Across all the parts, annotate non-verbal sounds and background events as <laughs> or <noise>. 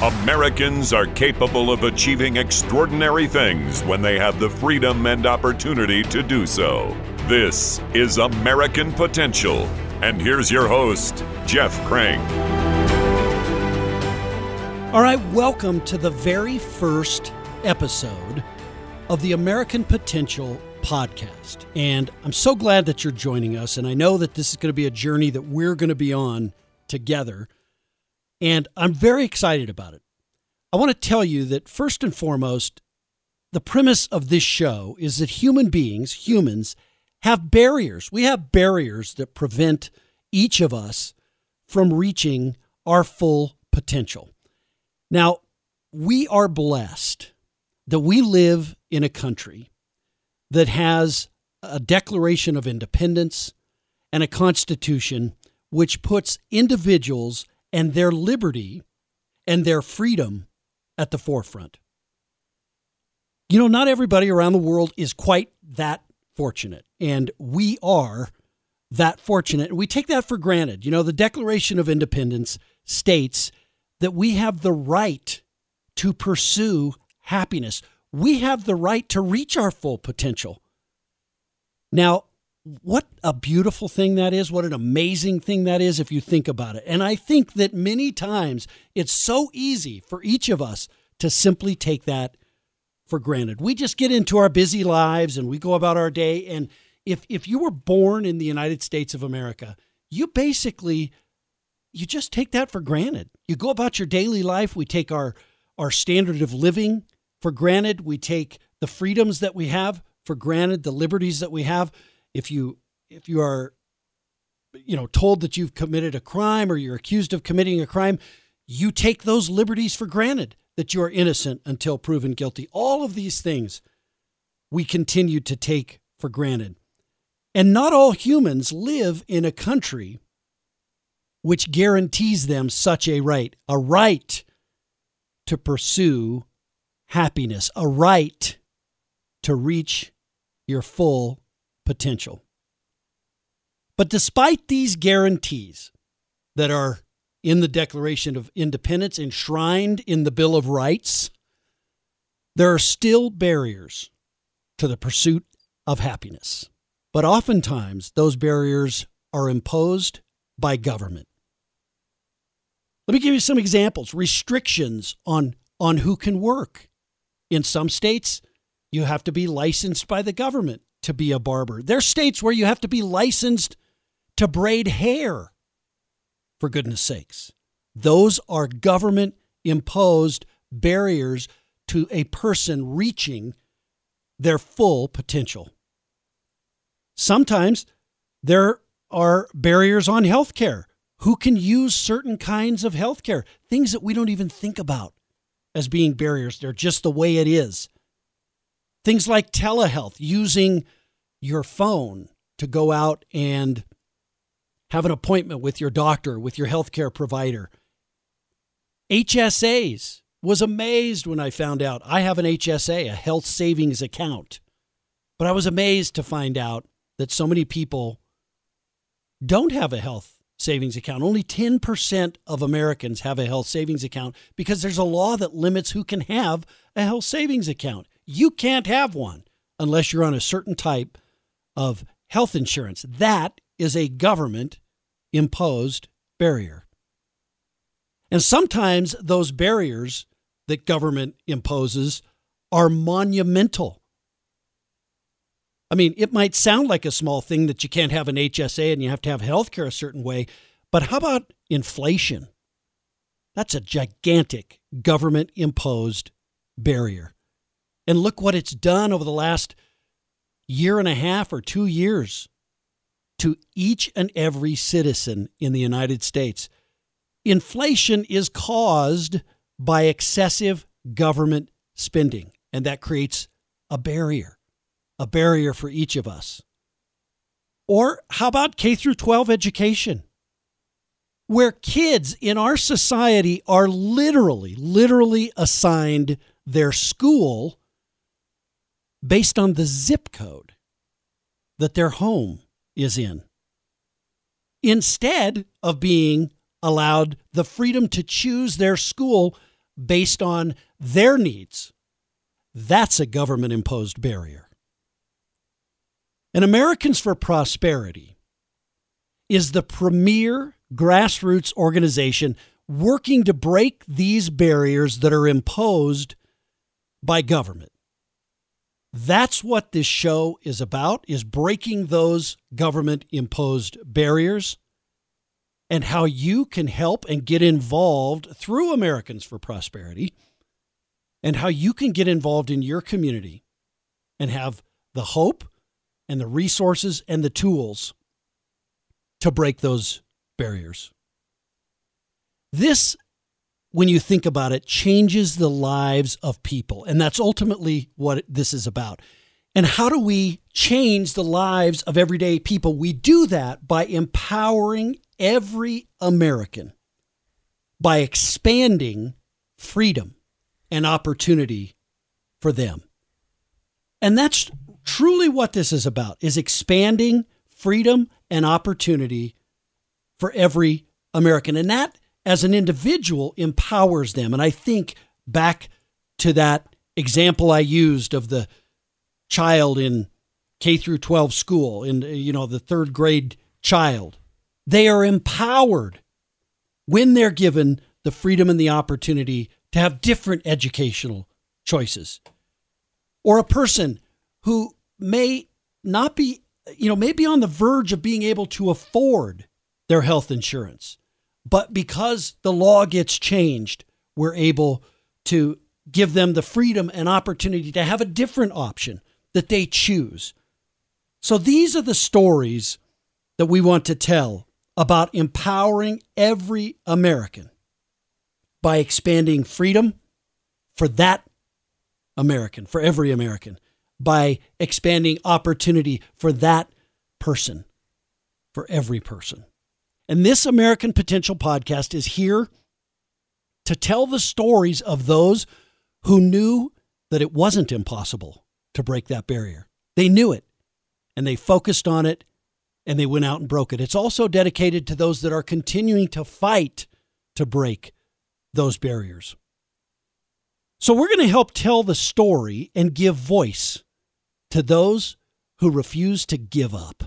Americans are capable of achieving extraordinary things when they have the freedom and opportunity to do so. This is American Potential. And here's your host, Jeff Crank. All right, welcome to the very first episode of the American Potential podcast. And I'm so glad that you're joining us. And I know that this is going to be a journey that we're going to be on together. And I'm very excited about it. I want to tell you that first and foremost, the premise of this show is that human beings, humans, have barriers. We have barriers that prevent each of us from reaching our full potential. Now, we are blessed that we live in a country that has a Declaration of Independence and a Constitution which puts individuals and their liberty and their freedom at the forefront. You know, not everybody around the world is quite that fortunate, and we are that fortunate. And we take that for granted. You know, the Declaration of Independence states that we have the right to pursue happiness. We have the right to reach our full potential. Now, what a beautiful thing that is. What an amazing thing that is if you think about it. And I think that many times it's so easy for each of us to simply take that for granted. We just get into our busy lives and we go about our day. And if, if you were born in the United States of America, you basically you just take that for granted. You go about your daily life. We take our our standard of living for granted. We take the freedoms that we have for granted, the liberties that we have if you if you are you know told that you've committed a crime or you're accused of committing a crime you take those liberties for granted that you are innocent until proven guilty. All of these things we continue to take for granted. And not all humans live in a country which guarantees them such a right a right to pursue happiness a right to reach your full potential. But despite these guarantees that are in the Declaration of Independence, enshrined in the Bill of Rights, there are still barriers to the pursuit of happiness. But oftentimes, those barriers are imposed by government. Let me give you some examples restrictions on, on who can work. In some states, you have to be licensed by the government to be a barber. There's states where you have to be licensed to braid hair, for goodness sakes. Those are government imposed barriers to a person reaching their full potential. Sometimes there are barriers on healthcare. Who can use certain kinds of healthcare? Things that we don't even think about as being barriers. They're just the way it is. Things like telehealth, using your phone to go out and have an appointment with your doctor, with your healthcare provider. HSAs was amazed when I found out I have an HSA, a health savings account. But I was amazed to find out that so many people don't have a health savings account. Only 10% of Americans have a health savings account because there's a law that limits who can have a health savings account. You can't have one unless you're on a certain type of health insurance. That is a government imposed barrier. And sometimes those barriers that government imposes are monumental. I mean, it might sound like a small thing that you can't have an HSA and you have to have health care a certain way, but how about inflation? That's a gigantic government imposed barrier. And look what it's done over the last year and a half or two years to each and every citizen in the United States. Inflation is caused by excessive government spending, and that creates a barrier, a barrier for each of us. Or how about K through 12 education? Where kids in our society are literally, literally assigned their school based on the zip code that their home is in. Instead of being allowed the freedom to choose their school based on their needs, that's a government imposed barrier. And Americans for Prosperity is the premier grassroots organization working to break these barriers that are imposed by government. That's what this show is about is breaking those government imposed barriers and how you can help and get involved through Americans for Prosperity and how you can get involved in your community and have the hope and the resources and the tools to break those barriers. This, when you think about it, changes the lives of people. And that's ultimately what this is about. And how do we change the lives of everyday people? We do that by empowering every American, by expanding freedom and opportunity for them. And that's truly what this is about is expanding freedom and opportunity for every American. And that as an individual empowers them. And I think back to that example I used of the child in K through 12 school in you know the third grade child. They are empowered when they're given the freedom and the opportunity to have different educational choices. Or a person who may not be, you know, may be on the verge of being able to afford their health insurance. But because the law gets changed, we're able to give them the freedom and opportunity to have a different option that they choose. So these are the stories that we want to tell about empowering every American by expanding freedom for that American, for every American, by expanding opportunity for that person, for every person. And this American Potential podcast is here to tell the stories of those who knew that it wasn't impossible to break that barrier. They knew it and they focused on it and they went out and broke it. It's also dedicated to those that are continuing to fight to break those barriers. So, we're going to help tell the story and give voice to those who refuse to give up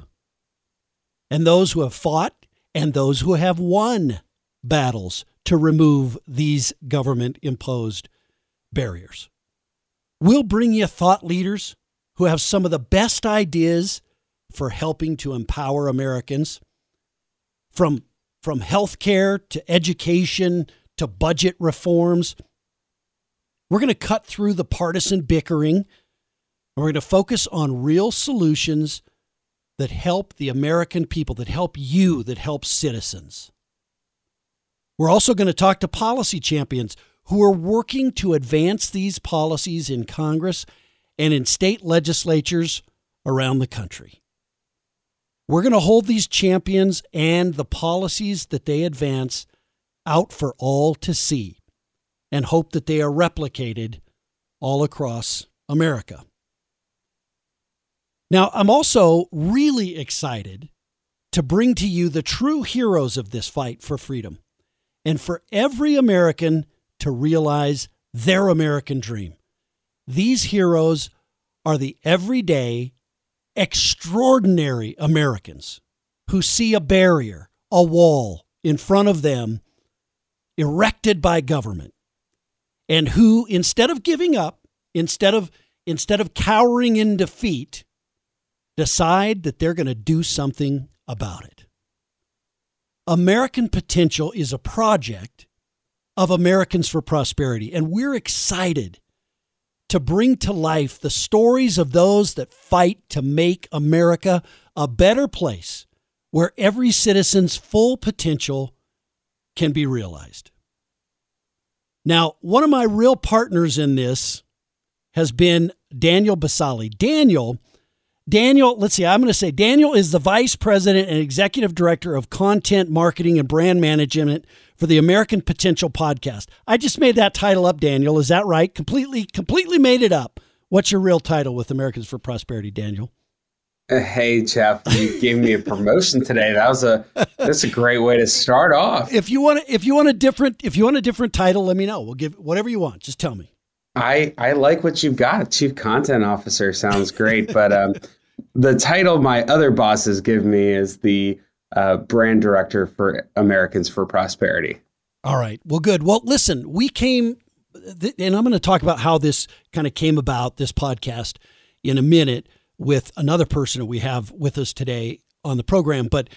and those who have fought and those who have won battles to remove these government imposed barriers. We'll bring you thought leaders who have some of the best ideas for helping to empower Americans from, from healthcare to education to budget reforms. We're going to cut through the partisan bickering and we're going to focus on real solutions that help the American people, that help you, that help citizens. We're also going to talk to policy champions who are working to advance these policies in Congress and in state legislatures around the country. We're going to hold these champions and the policies that they advance out for all to see and hope that they are replicated all across America. Now, I'm also really excited to bring to you the true heroes of this fight for freedom and for every American to realize their American dream. These heroes are the everyday, extraordinary Americans who see a barrier, a wall in front of them erected by government and who instead of giving up, instead of instead of cowering in defeat, decide that they're going to do something about it. American Potential is a project of Americans for Prosperity, and we're excited to bring to life the stories of those that fight to make America a better place where every citizen's full potential can be realized. Now, one of my real partners in this has been Daniel Basali. Daniel Daniel, let's see, I'm going to say Daniel is the vice president and executive director of content marketing and brand management for the American Potential podcast. I just made that title up, Daniel. Is that right? Completely, completely made it up. What's your real title with Americans for Prosperity, Daniel? Hey Jeff, you gave me a promotion today. That was a that's a great way to start off. If you want if you want a different if you want a different title, let me know. We'll give whatever you want. Just tell me. I I like what you've got. Chief Content Officer sounds great, but um, the title my other bosses give me is the uh, brand director for Americans for Prosperity. All right. Well, good. Well, listen, we came, and I'm going to talk about how this kind of came about. This podcast in a minute with another person that we have with us today on the program. But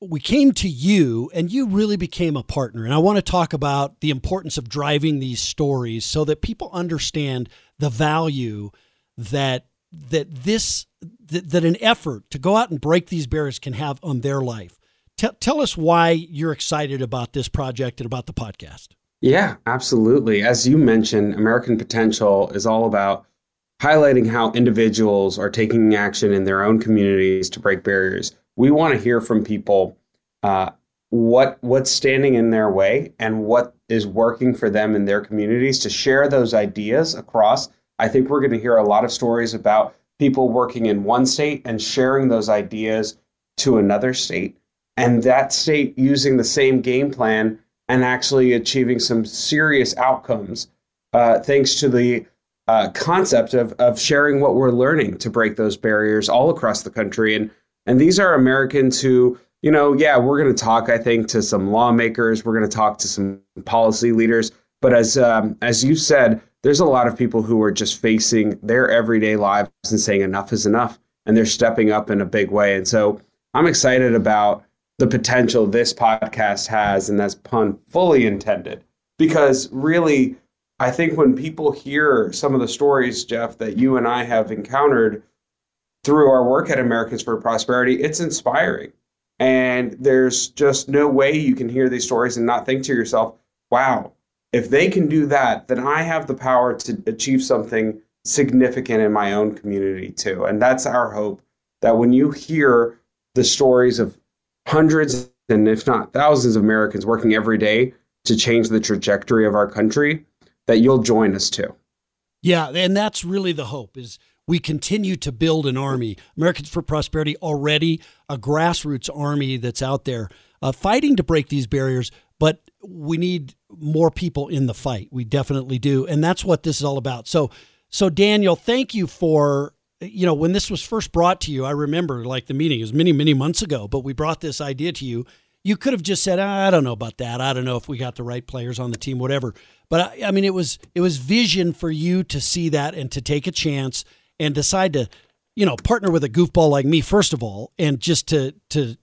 we came to you and you really became a partner. And I want to talk about the importance of driving these stories so that people understand the value that that this that, that an effort to go out and break these barriers can have on their life. Tell, tell us why you're excited about this project and about the podcast. Yeah, absolutely. As you mentioned, American Potential is all about highlighting how individuals are taking action in their own communities to break barriers. We want to hear from people uh, what what's standing in their way and what is working for them in their communities to share those ideas across. I think we're going to hear a lot of stories about people working in one state and sharing those ideas to another state, and that state using the same game plan and actually achieving some serious outcomes uh, thanks to the uh, concept of of sharing what we're learning to break those barriers all across the country. And and these are Americans who, you know, yeah, we're going to talk. I think to some lawmakers, we're going to talk to some policy leaders. But as um, as you said, there's a lot of people who are just facing their everyday lives and saying enough is enough, and they're stepping up in a big way. And so I'm excited about the potential this podcast has, and that's pun fully intended, because really I think when people hear some of the stories, Jeff, that you and I have encountered through our work at Americans for Prosperity, it's inspiring. And there's just no way you can hear these stories and not think to yourself, wow, if they can do that, then I have the power to achieve something significant in my own community too. And that's our hope that when you hear the stories of hundreds and if not thousands of Americans working every day to change the trajectory of our country, that you'll join us too. Yeah, and that's really the hope is we continue to build an army. Americans for Prosperity already a grassroots army that's out there uh, fighting to break these barriers, but we need more people in the fight. We definitely do, and that's what this is all about. So, so Daniel, thank you for you know when this was first brought to you. I remember like the meeting was many many months ago, but we brought this idea to you. You could have just said, "I don't know about that. I don't know if we got the right players on the team, whatever." But I, I mean, it was it was vision for you to see that and to take a chance and decide to, you know, partner with a goofball like me first of all, and just to to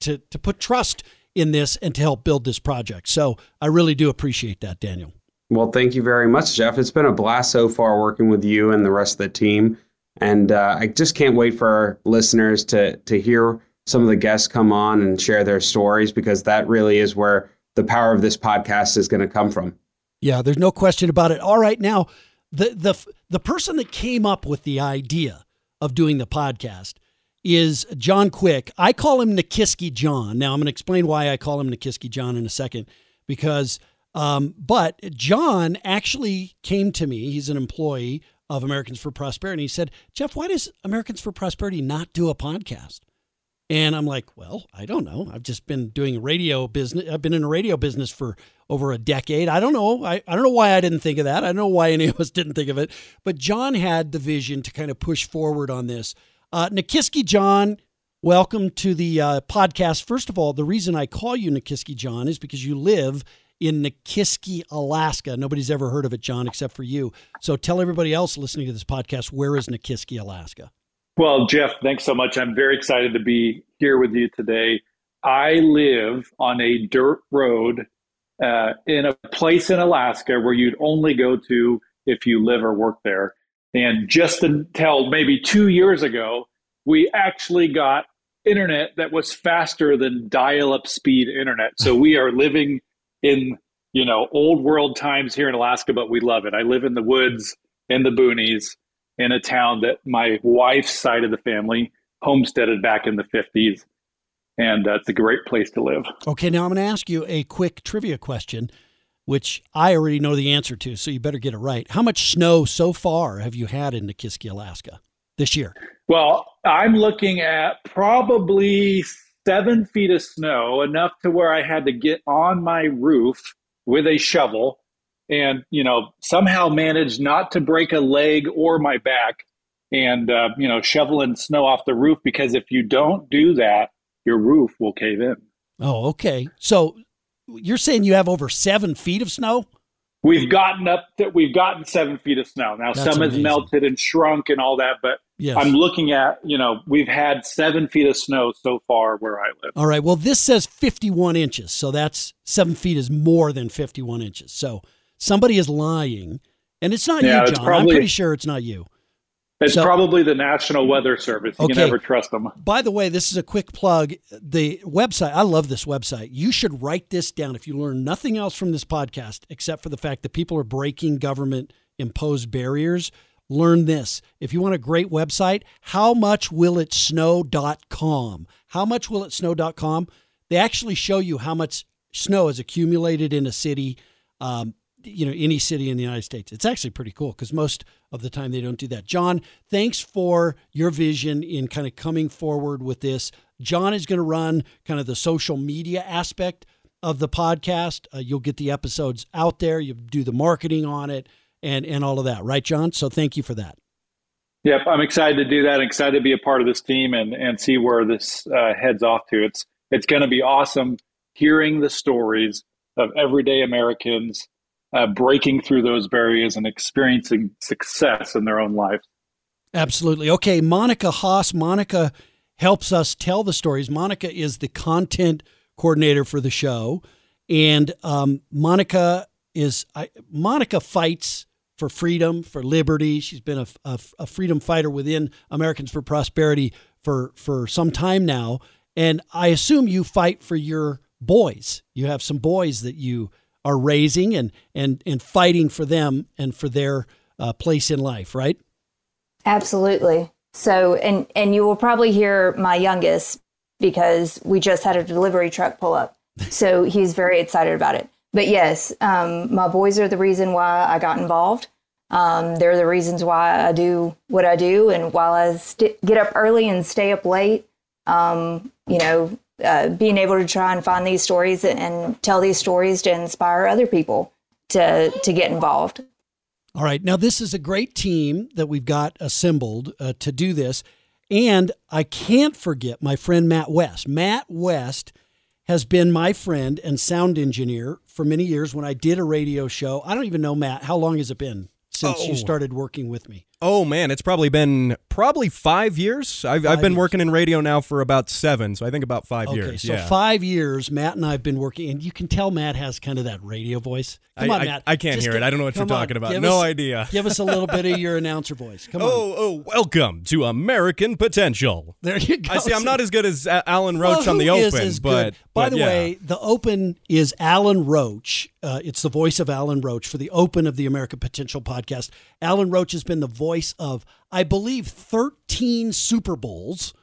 to to put trust in this and to help build this project. So I really do appreciate that, Daniel. Well, thank you very much, Jeff. It's been a blast so far working with you and the rest of the team, and uh, I just can't wait for our listeners to to hear some of the guests come on and share their stories because that really is where the power of this podcast is going to come from. Yeah, there's no question about it. All right, now the the the person that came up with the idea of doing the podcast is John Quick. I call him Nikiski John. Now I'm going to explain why I call him Nikiski John in a second, because um, but John actually came to me. He's an employee of Americans for Prosperity. He said, Jeff, why does Americans for Prosperity not do a podcast? And I'm like, well, I don't know. I've just been doing radio business. I've been in a radio business for over a decade. I don't know. I, I don't know why I didn't think of that. I don't know why any of us didn't think of it. But John had the vision to kind of push forward on this. Uh, Nikiski John, welcome to the uh, podcast. First of all, the reason I call you Nikiski John is because you live in Nikiski, Alaska. Nobody's ever heard of it, John, except for you. So tell everybody else listening to this podcast where is Nikiski, Alaska? Well, Jeff, thanks so much. I'm very excited to be here with you today. I live on a dirt road uh, in a place in Alaska where you'd only go to if you live or work there. And just until maybe two years ago, we actually got internet that was faster than dial-up speed internet. So we are living in you know old world times here in Alaska, but we love it. I live in the woods in the boonies in a town that my wife's side of the family homesteaded back in the 50s. And it's a great place to live. Okay, now I'm going to ask you a quick trivia question, which I already know the answer to, so you better get it right. How much snow so far have you had in Nikiski, Alaska? this year? Well, I'm looking at probably seven feet of snow, enough to where I had to get on my roof with a shovel and, you know, somehow manage not to break a leg or my back and, uh, you know, shoveling snow off the roof because if you don't do that, your roof will cave in. Oh, okay. So you're saying you have over seven feet of snow? We've gotten up to, we've gotten seven feet of snow. Now That's some has melted and shrunk and all that, but Yes. I'm looking at, you know, we've had seven feet of snow so far where I live. All right. Well, this says 51 inches. So that's seven feet is more than 51 inches. So somebody is lying. And it's not Yeah, you, John. I'm pretty sure it's not you. It's So- probably the National Weather Service. You Okay. can never trust them. By the way, this is a quick plug. The website, I love this website. You should write this down if you learn nothing else from this podcast, except for the fact that people are breaking government imposed barriers. Learn this. If you want a great website, howmuchwillitsnow.com. Howmuchwillitsnow.com. They actually show you how much snow is accumulated in a city, um, you know, any city in the United States. It's actually pretty cool because most of the time they don't do that. John, thanks for your vision in kind of coming forward with this. John is going to run kind of the social media aspect of the podcast. Uh, you'll get the episodes out there. You do the marketing on it and and all of that, right, John? So thank you for that. Yep, I'm excited to do that. Excited to be a part of this team and and see where this uh, heads off to. It's it's going to be awesome hearing the stories of everyday Americans uh, breaking through those barriers and experiencing success in their own life. Absolutely. Okay, Monica Haas. Monica helps us tell the stories. Monica is the content coordinator for the show, and um, Monica is I, Monica fights for freedom, for liberty. She's been a, a, a freedom fighter within Americans for Prosperity for for some time now, and I assume you fight for your boys. You have some boys that you are raising and and and fighting for them and for their uh, place in life, right? Absolutely. So, and and you will probably hear my youngest because we just had a delivery truck pull up. <laughs> So he's very excited about it. But yes, um, my boys are the reason why I got involved. Um, they're the reasons why I do what I do, and while I st- get up early and stay up late, um, you know, uh, being able to try and find these stories and, and tell these stories to inspire other people to to get involved. All right. Now, this is a great team that we've got assembled uh, to do this. And I can't forget my friend Matt West. Matt West has been my friend and sound engineer for many years when I did a radio show. I don't even know, Matt, how long has it been since you Oh. started working with me? Oh man, it's probably been probably five years. I've, Five I've been years. working in radio now for about seven, so I think about five Okay, years. so yeah. five years, Matt and I have been working, and you can tell Matt has kind of that radio voice. Come I- on, I- Matt. I can't Just hear get- it. I don't know what you're on, talking about. No us- idea. Give us a little bit of your <laughs> announcer voice. Come on. Oh, oh, welcome to American Potential. There you go. I see. I'm not as good as Alan Roach Well, on the is Open, but good? by but the yeah. way, the Open is Alan Roach. Uh, it's the voice of Alan Roach for the Open of the American Potential podcast. Alan Roach has been the voice of, I believe, 13 Super Bowls.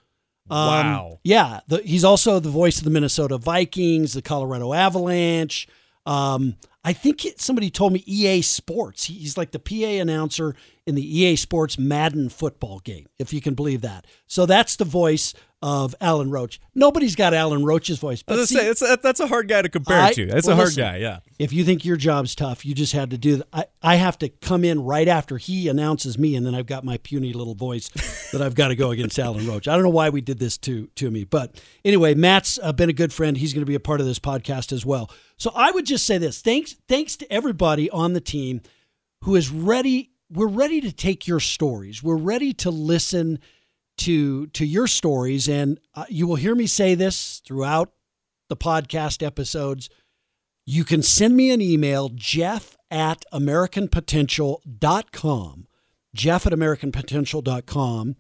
Um, Wow. Yeah, the, he's also the voice of the Minnesota Vikings, the Colorado Avalanche. Um, I think somebody told me EA Sports. He's like the PA announcer in the EA Sports Madden football game, if you can believe that. So that's the voice of Alan Roach. Nobody's got Alan Roach's voice. I But was see, say, it's, that, that's a hard guy to compare I- to. That's well, a hard listen. guy. Yeah. if you think your job's tough, you just had to do that. I, I have to come in right after he announces me, and then I've got my puny little voice <laughs> that I've got to go against Alan Roach. I don't know why we did this to to me, but anyway, Matt's uh, been a good friend. He's going to be a part of this podcast as well. So I would just say this: thanks, thanks to everybody on the team who is ready. We're ready to take your stories. We're ready to listen to to your stories, and uh, you will hear me say this throughout the podcast episodes. You can send me an email, jeff at AmericanPotential.com. Jeff at AmericanPotential.com.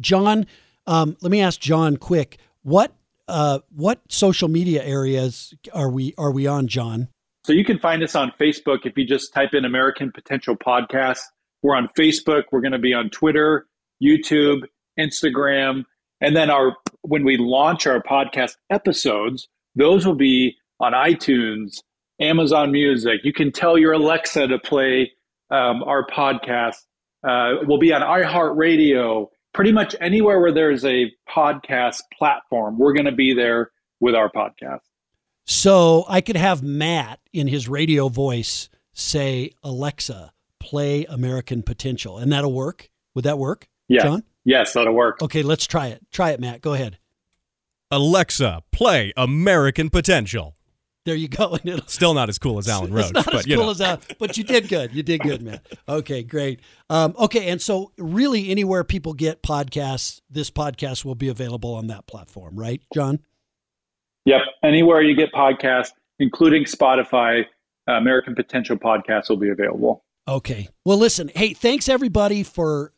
John, um, let me ask John quick. What uh, what social media areas are we are we on, John? So you can find us on Facebook if you just type in American Potential Podcast. We're on Facebook. We're going to be on Twitter, YouTube, Instagram, and then our when we launch our podcast episodes, those will be on iTunes, Amazon Music. You can tell your Alexa to play um, our podcast Uh, we'll be on iHeartRadio, pretty much anywhere where there's a podcast platform. We're going to be there with our podcast. So I could have Matt in his radio voice say, Alexa, play American Potential. And that'll work. Would that work? Yeah. John? Yes, that'll work. Okay, let's try it. Try it, Matt. Go ahead. Alexa, play American Potential. There you go. <laughs> And it'll- Still not as cool as Alan <laughs> Roach, not but as you cool know. as that, but you did good. You did good, man. <laughs> Okay, great. Um, okay, and so really, anywhere people get podcasts, this podcast will be available on that platform, right, John? Yep. Anywhere you get podcasts, including Spotify, American Potential Podcast will be available. Okay. Well, listen. Hey, thanks everybody for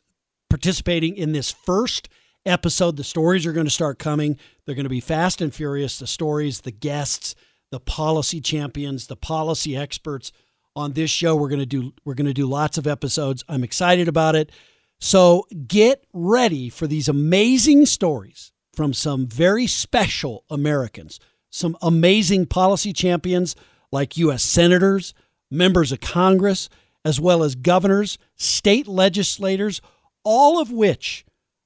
participating in this first episode. The stories are going to start coming. They're going to be fast and furious. The stories, the guests, the policy champions, the policy experts on this show. We're going to do we're going to do lots of episodes. I'm excited about it. So, get ready for these amazing stories from some very special Americans, some amazing policy champions like US senators, members of Congress, as well as governors, state legislators, all of which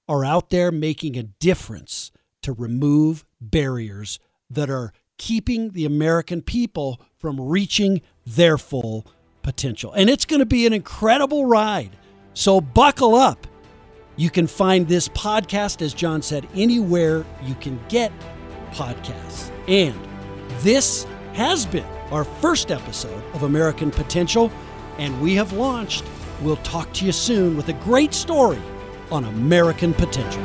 are out there making a difference to remove barriers that are keeping the American people from reaching their full potential. And it's going to be an incredible ride. So buckle up. You can find this podcast, as John said, anywhere you can get podcasts. And this has been our first episode of American Potential, and we have launched. We'll talk to you soon with a great story on American Potential.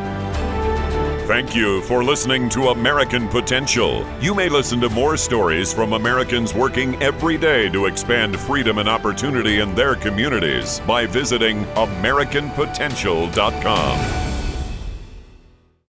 Thank you for listening to American Potential. You may listen to more stories from Americans working every day to expand freedom and opportunity in their communities by visiting AmericanPotential.com.